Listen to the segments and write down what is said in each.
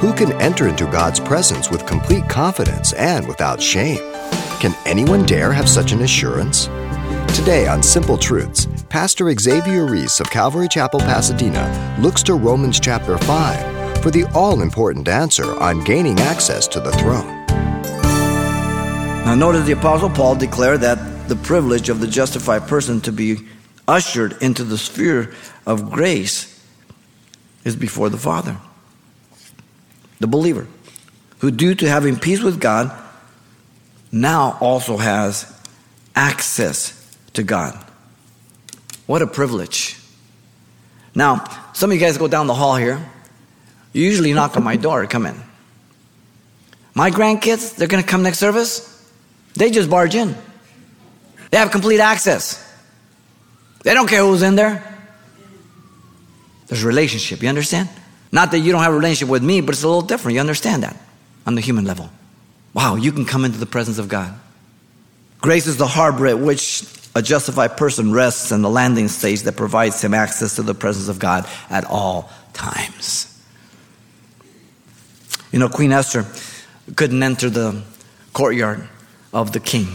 Who can enter into God's presence with complete confidence and without shame? Can anyone dare have such an assurance? Today on Simple Truths, Pastor Xavier Reese of Calvary Chapel, Pasadena looks to Romans chapter 5 for the all important answer on gaining access to the throne. Now, notice the Apostle Paul declared that the privilege of the justified person to be ushered into the sphere of grace is before the Father the believer, who, due to having peace with God, now also has access to God. What a privilege. Now, some of you guys go down the hall here. You usually knock on my door come in. My grandkids, they're going to come next service. They just barge in. They have complete access. They don't care who's in there. There's a relationship, you understand? Not that you don't have a relationship with me, but it's a little different. You understand that on the human level. Wow, you can come into the presence of God. Grace is the harbor at which a justified person rests and the landing stage that provides him access to the presence of God at all times. You know, Queen Esther couldn't enter the courtyard of the king,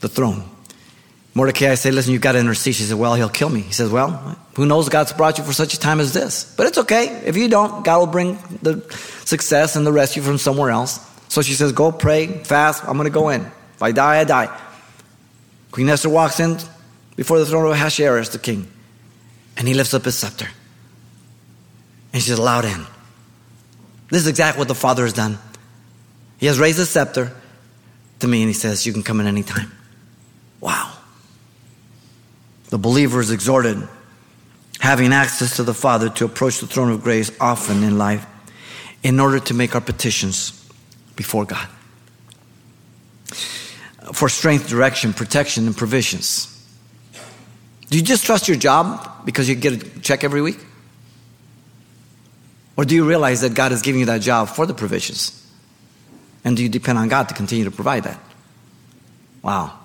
the throne. Mordecai said, Listen, you've got to intercede. She said, Well, he'll kill me. He says, Well, who knows God's brought you for such a time as this? But it's okay. If you don't, God will bring the success and the rescue from somewhere else. So she says, Go pray, fast. I'm going to go in. If I die, I die. Queen Esther walks in before the throne of Ahasuerus, the king, and he lifts up his scepter. And she's allowed in. This is exactly what the Father has done. He has raised the scepter to me and he says, You can come in any time. Wow. The believer is exhorted, having access to the Father, to approach the throne of grace often in life in order to make our petitions before God for strength, direction, protection, and provisions. Do you just trust your job because you get a check every week? Or do you realize that God is giving you that job for the provisions? And do you depend on God to continue to provide that? Wow.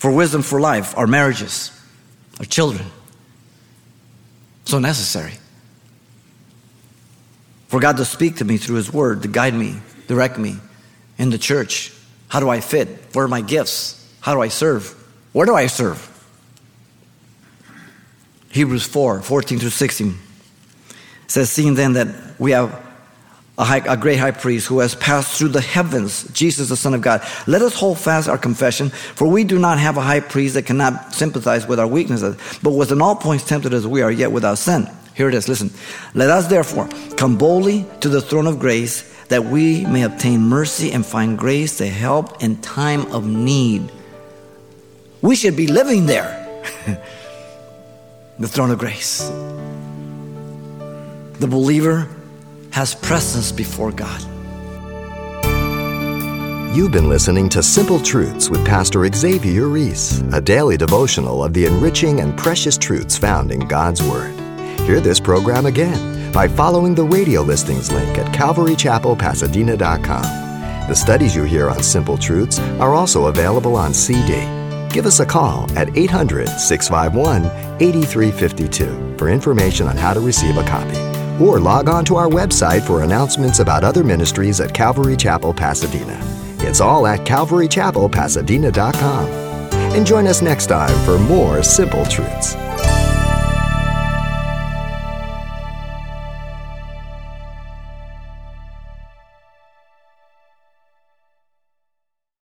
For wisdom for life, our marriages, our children. So necessary. For God to speak to me through His Word, to guide me, direct me in the church. How do I fit? Where are my gifts? How do I serve? Where do I serve? Hebrews 4 14 through 16 says, Seeing then that we have a, high, a, great high priest who has passed through the heavens, Jesus, the Son of God. Let us hold fast our confession, for we do not have a high priest that cannot sympathize with our weaknesses, but was in all points tempted as we are, yet without sin. Here it is, listen. Let us therefore come boldly to the throne of grace that we may obtain mercy and find grace to help in time of need. We should be living there. the throne of grace. The believer has presence before God. You've been listening to Simple Truths with Pastor Xavier Reese, a daily devotional of the enriching and precious truths found in God's Word. Hear this program again by following the radio listings link at calvarychapelpasadena.com. The studies you hear on Simple Truths are also available on CD. Give us a call at 800 651 8352 for information on how to receive a copy or log on to our website for announcements about other ministries at Calvary Chapel, Pasadena. It's all at calvarychapelpasadena.com. And join us next time for more simple truths.